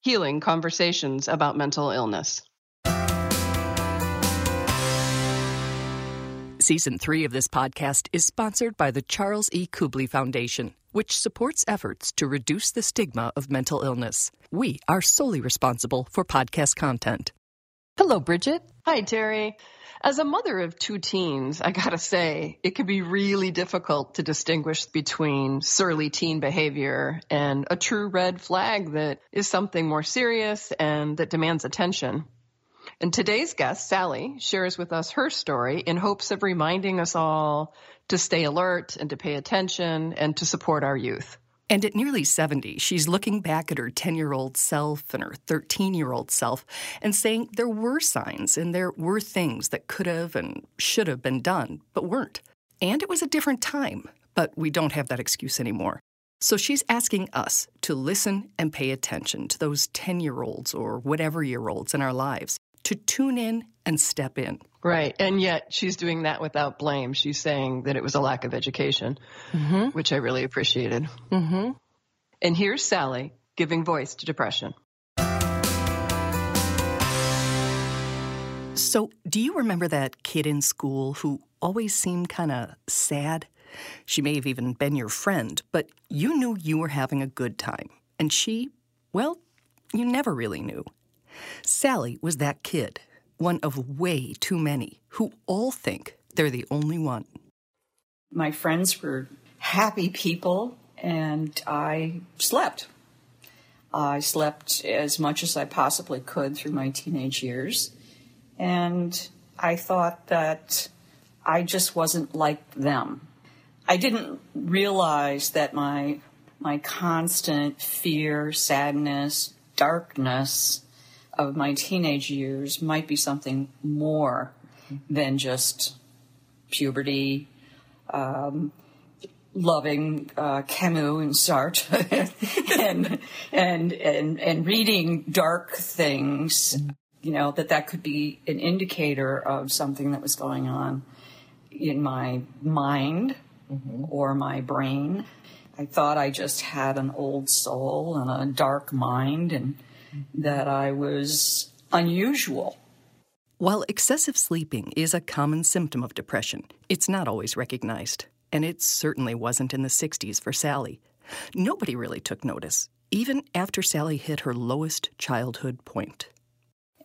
healing conversations about mental illness. Season three of this podcast is sponsored by the Charles E. Kubly Foundation, which supports efforts to reduce the stigma of mental illness. We are solely responsible for podcast content. Hello, Bridget. Hi, Terry. As a mother of two teens, I gotta say, it can be really difficult to distinguish between surly teen behavior and a true red flag that is something more serious and that demands attention. And today's guest, Sally, shares with us her story in hopes of reminding us all to stay alert and to pay attention and to support our youth. And at nearly 70, she's looking back at her 10 year old self and her 13 year old self and saying there were signs and there were things that could have and should have been done, but weren't. And it was a different time, but we don't have that excuse anymore. So she's asking us to listen and pay attention to those 10 year olds or whatever year olds in our lives, to tune in and step in. Right. And yet she's doing that without blame. She's saying that it was a lack of education, mm-hmm. which I really appreciated. Mm-hmm. And here's Sally giving voice to depression. So, do you remember that kid in school who always seemed kind of sad? She may have even been your friend, but you knew you were having a good time. And she, well, you never really knew. Sally was that kid one of way too many who all think they're the only one. My friends were happy people, and I slept. I slept as much as I possibly could through my teenage years, and I thought that I just wasn't like them. I didn't realize that my my constant fear, sadness, darkness of my teenage years might be something more than just puberty, um, loving uh, Camus and Sartre, and, and and and reading dark things. You know that that could be an indicator of something that was going on in my mind mm-hmm. or my brain. I thought I just had an old soul and a dark mind and that I was unusual. While excessive sleeping is a common symptom of depression, it's not always recognized. And it certainly wasn't in the 60s for Sally. Nobody really took notice, even after Sally hit her lowest childhood point.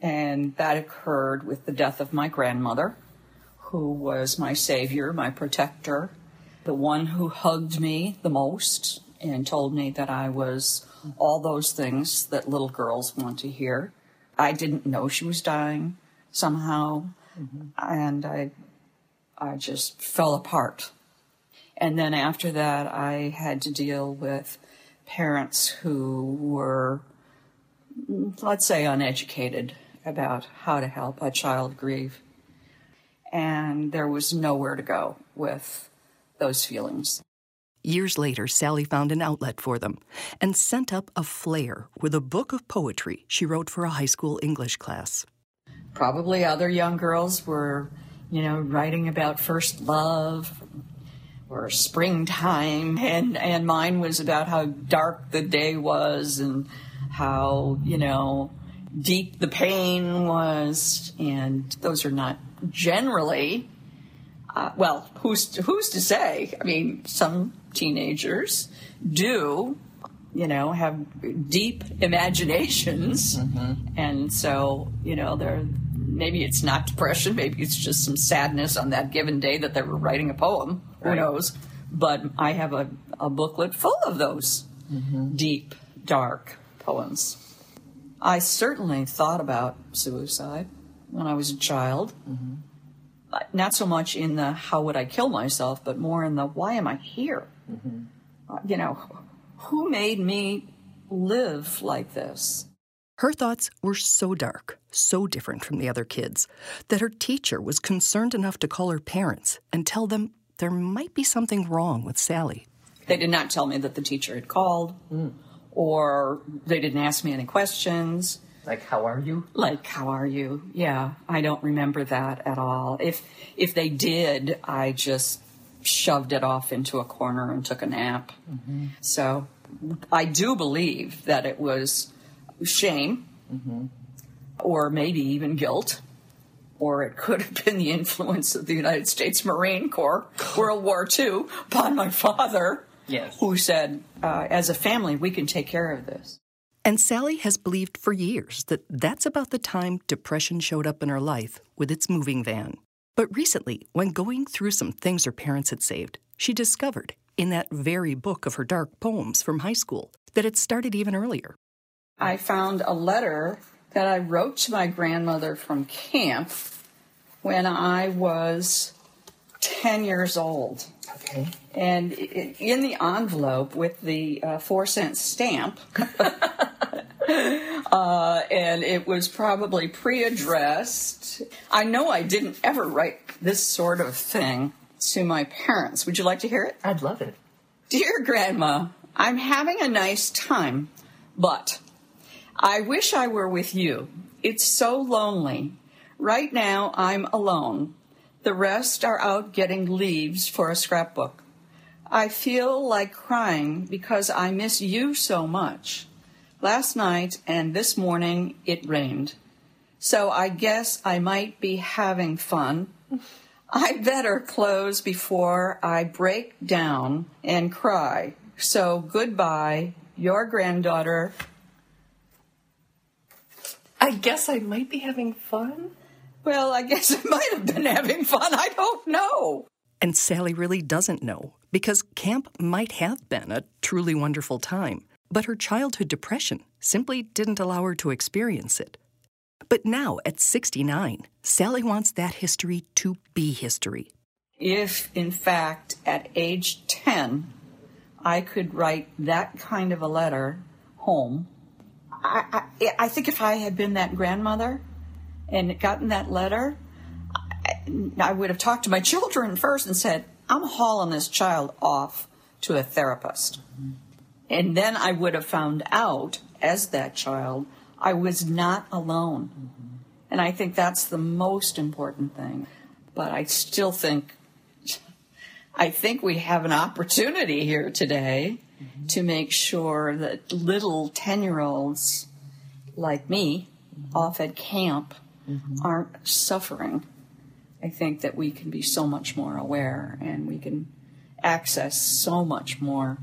And that occurred with the death of my grandmother, who was my savior, my protector, the one who hugged me the most and told me that I was all those things that little girls want to hear. I didn't know she was dying somehow, mm-hmm. and I, I just fell apart. And then after that, I had to deal with parents who were, let's say, uneducated about how to help a child grieve. And there was nowhere to go with those feelings. Years later, Sally found an outlet for them and sent up a flare with a book of poetry she wrote for a high school English class. Probably other young girls were, you know, writing about first love or springtime, and, and mine was about how dark the day was and how, you know, deep the pain was. And those are not generally uh, well, who's who's to say? I mean, some teenagers do, you know, have deep imaginations, mm-hmm. and so you know, they're maybe it's not depression, maybe it's just some sadness on that given day that they were writing a poem. Right. Who knows? But I have a, a booklet full of those mm-hmm. deep, dark poems. I certainly thought about suicide when I was a child. Mm-hmm not so much in the how would I kill myself, but more in the why am I here? Mm-hmm. Uh, you know, who made me live like this? Her thoughts were so dark, so different from the other kids, that her teacher was concerned enough to call her parents and tell them there might be something wrong with Sally. They did not tell me that the teacher had called, mm. or they didn't ask me any questions. Like, how are you? Like, how are you? Yeah, I don't remember that at all. If if they did, I just shoved it off into a corner and took a nap. Mm-hmm. So, I do believe that it was shame, mm-hmm. or maybe even guilt, or it could have been the influence of the United States Marine Corps, World War II, upon my father, yes. who said, uh, as a family, we can take care of this. And Sally has believed for years that that's about the time depression showed up in her life with its moving van. But recently, when going through some things her parents had saved, she discovered, in that very book of her dark poems from high school, that it started even earlier. I found a letter that I wrote to my grandmother from camp when I was 10 years old. Okay. And in the envelope with the uh, four cent stamp, uh, and it was probably pre addressed. I know I didn't ever write this sort of thing to my parents. Would you like to hear it? I'd love it. Dear Grandma, I'm having a nice time, but I wish I were with you. It's so lonely. Right now, I'm alone. The rest are out getting leaves for a scrapbook. I feel like crying because I miss you so much. Last night and this morning it rained. So I guess I might be having fun. I better close before I break down and cry. So goodbye, your granddaughter, I guess I might be having fun. Well, I guess I might have been having fun. I don't know. And Sally really doesn't know because camp might have been a truly wonderful time, but her childhood depression simply didn't allow her to experience it. But now, at 69, Sally wants that history to be history. If, in fact, at age 10, I could write that kind of a letter home I, I, I think if I had been that grandmother and gotten that letter, I, I would have talked to my children first and said, I'm hauling this child off to a therapist. Mm-hmm. And then I would have found out, as that child, I was not alone. Mm-hmm. And I think that's the most important thing. But I still think, I think we have an opportunity here today mm-hmm. to make sure that little 10 year olds like me mm-hmm. off at camp mm-hmm. aren't suffering. I think that we can be so much more aware and we can access so much more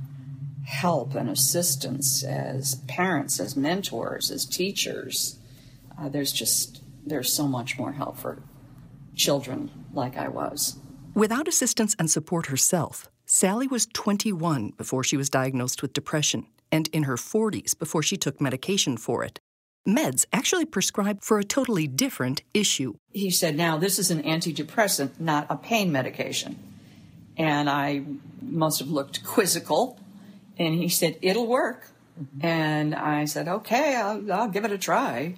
help and assistance as parents, as mentors, as teachers. Uh, there's just there's so much more help for children like I was. Without assistance and support herself, Sally was 21 before she was diagnosed with depression, and in her 40s before she took medication for it. Meds actually prescribed for a totally different issue. He said, Now, this is an antidepressant, not a pain medication. And I must have looked quizzical. And he said, It'll work. Mm-hmm. And I said, Okay, I'll, I'll give it a try.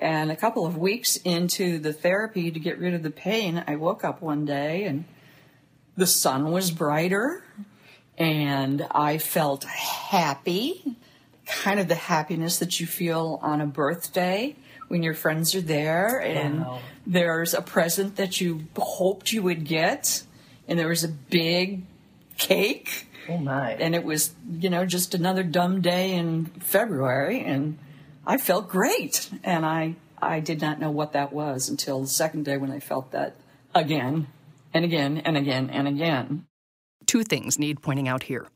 And a couple of weeks into the therapy to get rid of the pain, I woke up one day and the sun was brighter and I felt happy, kind of the happiness that you feel on a birthday when your friends are there and wow. there's a present that you hoped you would get and there was a big cake. Oh my. And it was, you know, just another dumb day in February and I felt great. And I I did not know what that was until the second day when I felt that again and again and again and again. Two things need pointing out here.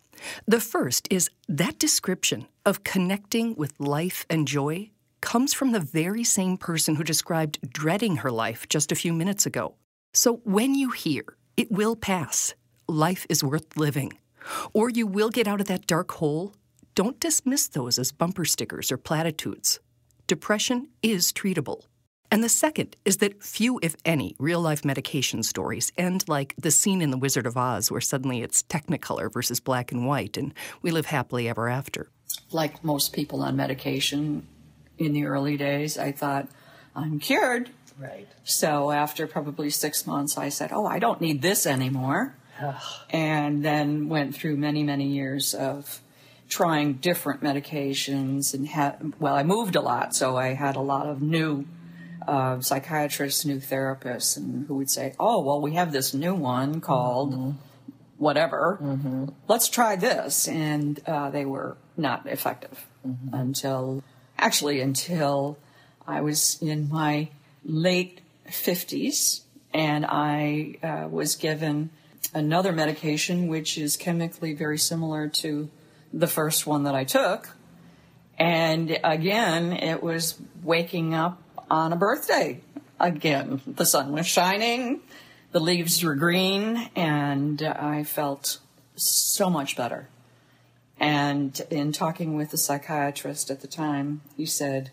The first is that description of connecting with life and joy comes from the very same person who described dreading her life just a few minutes ago. So when you hear, it will pass, life is worth living, or you will get out of that dark hole, don't dismiss those as bumper stickers or platitudes. Depression is treatable. And the second is that few, if any, real life medication stories end like the scene in The Wizard of Oz, where suddenly it's technicolor versus black and white, and we live happily ever after. Like most people on medication, in the early days. I thought, I'm cured. Right. So after probably six months, I said, Oh, I don't need this anymore. And then went through many, many years of trying different medications and had, well, I moved a lot, so I had a lot of new uh, psychiatrists, new therapists, and who would say, "Oh, well, we have this new one called mm-hmm. whatever. Mm-hmm. Let's try this," and uh, they were not effective mm-hmm. until, actually, until I was in my late fifties, and I uh, was given another medication which is chemically very similar to the first one that I took. And again, it was waking up on a birthday again. The sun was shining, the leaves were green, and I felt so much better. And in talking with the psychiatrist at the time, he said,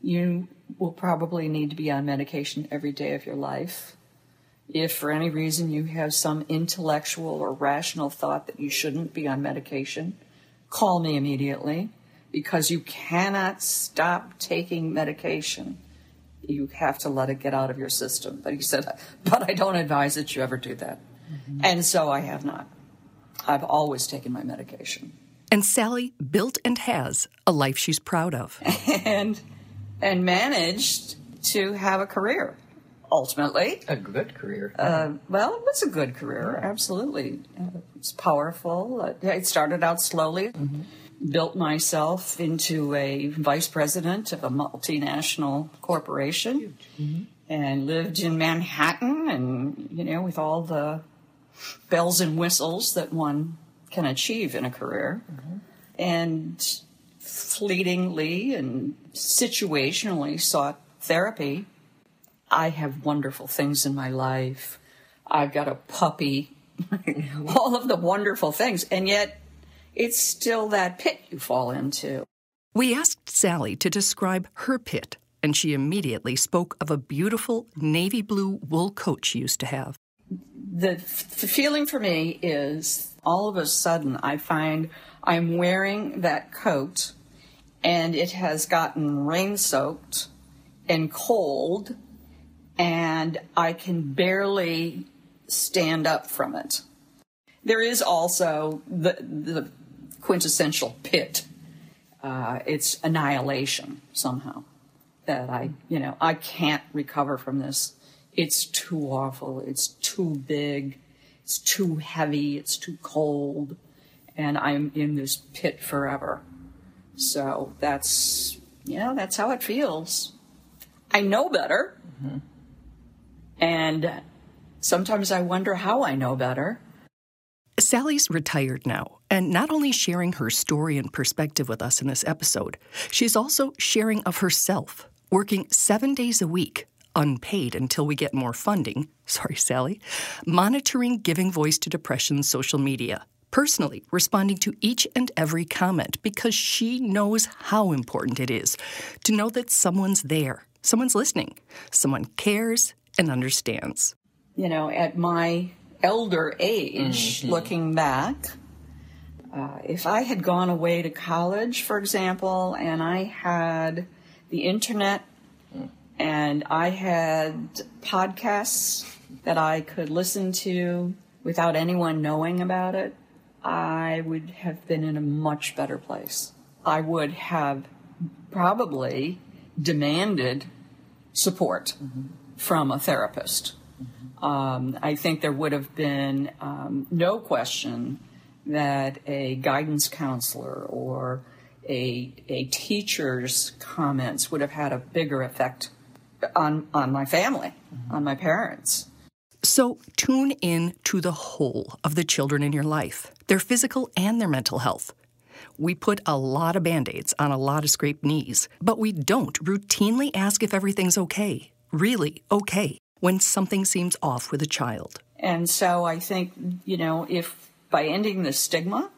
You will probably need to be on medication every day of your life. If for any reason you have some intellectual or rational thought that you shouldn't be on medication, call me immediately because you cannot stop taking medication you have to let it get out of your system. But he said, but I don't advise that you ever do that. Mm-hmm. And so I have not. I've always taken my medication. And Sally built and has a life she's proud of. And and managed to have a career ultimately. A good career. Uh, well, it was a good career, yeah. absolutely. Uh, it's powerful. Uh, it started out slowly. Mm-hmm built myself into a vice president of a multinational corporation mm-hmm. and lived in Manhattan and, you know, with all the bells and whistles that one can achieve in a career. Mm-hmm. And fleetingly and situationally sought therapy. I have wonderful things in my life. I've got a puppy, all of the wonderful things. And yet, it's still that pit you fall into. We asked Sally to describe her pit, and she immediately spoke of a beautiful navy blue wool coat she used to have. The, f- the feeling for me is all of a sudden I find I'm wearing that coat and it has gotten rain soaked and cold, and I can barely stand up from it. There is also the, the quintessential pit. Uh, it's annihilation somehow. That I, you know, I can't recover from this. It's too awful. It's too big. It's too heavy. It's too cold. And I'm in this pit forever. So that's, you know, that's how it feels. I know better. Mm-hmm. And sometimes I wonder how I know better. Sally's retired now, and not only sharing her story and perspective with us in this episode, she's also sharing of herself, working seven days a week, unpaid until we get more funding. Sorry, Sally. Monitoring Giving Voice to Depression's social media, personally responding to each and every comment because she knows how important it is to know that someone's there, someone's listening, someone cares and understands. You know, at my elder age, mm-hmm. looking back, uh, if I had gone away to college, for example, and I had the internet and I had podcasts that I could listen to without anyone knowing about it, I would have been in a much better place. I would have probably demanded support mm-hmm. From a therapist um, I think there would have been um, no question that a guidance counselor or a, a teacher's comments would have had a bigger effect on, on my family, mm-hmm. on my parents. So tune in to the whole of the children in your life, their physical and their mental health. We put a lot of band aids on a lot of scraped knees, but we don't routinely ask if everything's okay. Really okay when something seems off with a child. And so I think, you know, if by ending the stigma,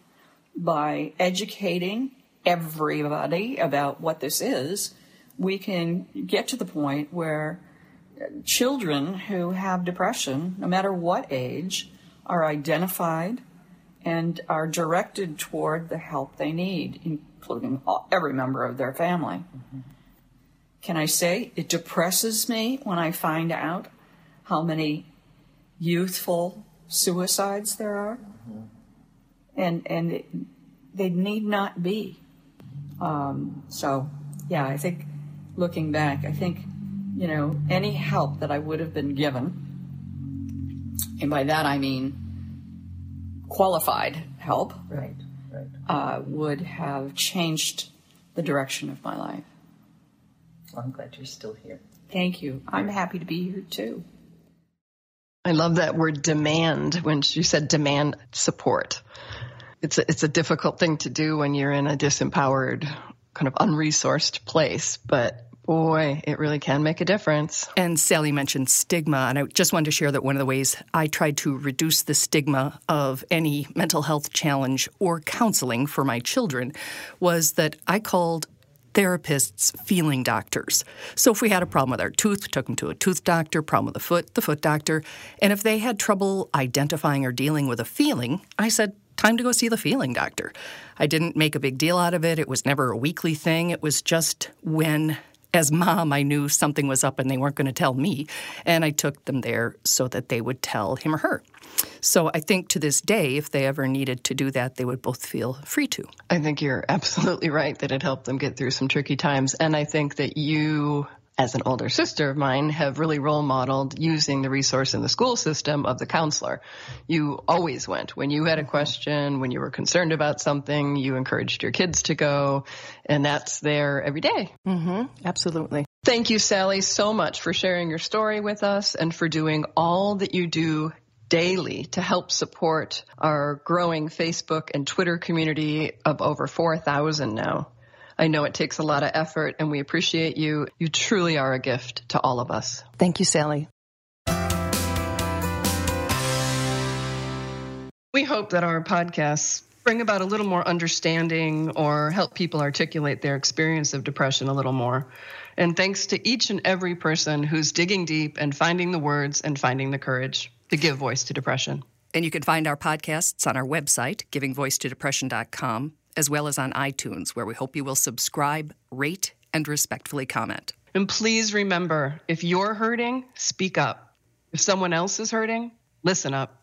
by educating everybody about what this is, we can get to the point where children who have depression, no matter what age, are identified and are directed toward the help they need, including every member of their family. Mm-hmm. Can I say it depresses me when I find out how many youthful suicides there are, mm-hmm. and and it, they need not be. Um, so, yeah, I think looking back, I think you know any help that I would have been given, and by that I mean qualified help, right, right. Uh, would have changed the direction of my life. Well, I'm glad you're still here. Thank you. I'm happy to be here too. I love that word demand when she said demand support. It's a, it's a difficult thing to do when you're in a disempowered, kind of unresourced place, but boy, it really can make a difference. And Sally mentioned stigma, and I just wanted to share that one of the ways I tried to reduce the stigma of any mental health challenge or counseling for my children was that I called therapists feeling doctors. So if we had a problem with our tooth, took them to a tooth doctor, problem with the foot, the foot doctor. And if they had trouble identifying or dealing with a feeling, I said, time to go see the feeling doctor. I didn't make a big deal out of it. It was never a weekly thing. It was just when as mom, I knew something was up and they weren't going to tell me. And I took them there so that they would tell him or her. So I think to this day, if they ever needed to do that, they would both feel free to. I think you're absolutely right that it helped them get through some tricky times. And I think that you as an older sister of mine, have really role modeled using the resource in the school system of the counselor. You always went when you had a question, when you were concerned about something, you encouraged your kids to go, and that's there every day. Mm-hmm. Absolutely. Thank you, Sally, so much for sharing your story with us and for doing all that you do daily to help support our growing Facebook and Twitter community of over 4,000 now. I know it takes a lot of effort and we appreciate you. You truly are a gift to all of us. Thank you, Sally. We hope that our podcasts bring about a little more understanding or help people articulate their experience of depression a little more. And thanks to each and every person who's digging deep and finding the words and finding the courage to give voice to depression. And you can find our podcasts on our website, givingvoicetodepression.com, as well as on iTunes, where we hope you will subscribe, rate, and respectfully comment. And please remember if you're hurting, speak up. If someone else is hurting, listen up.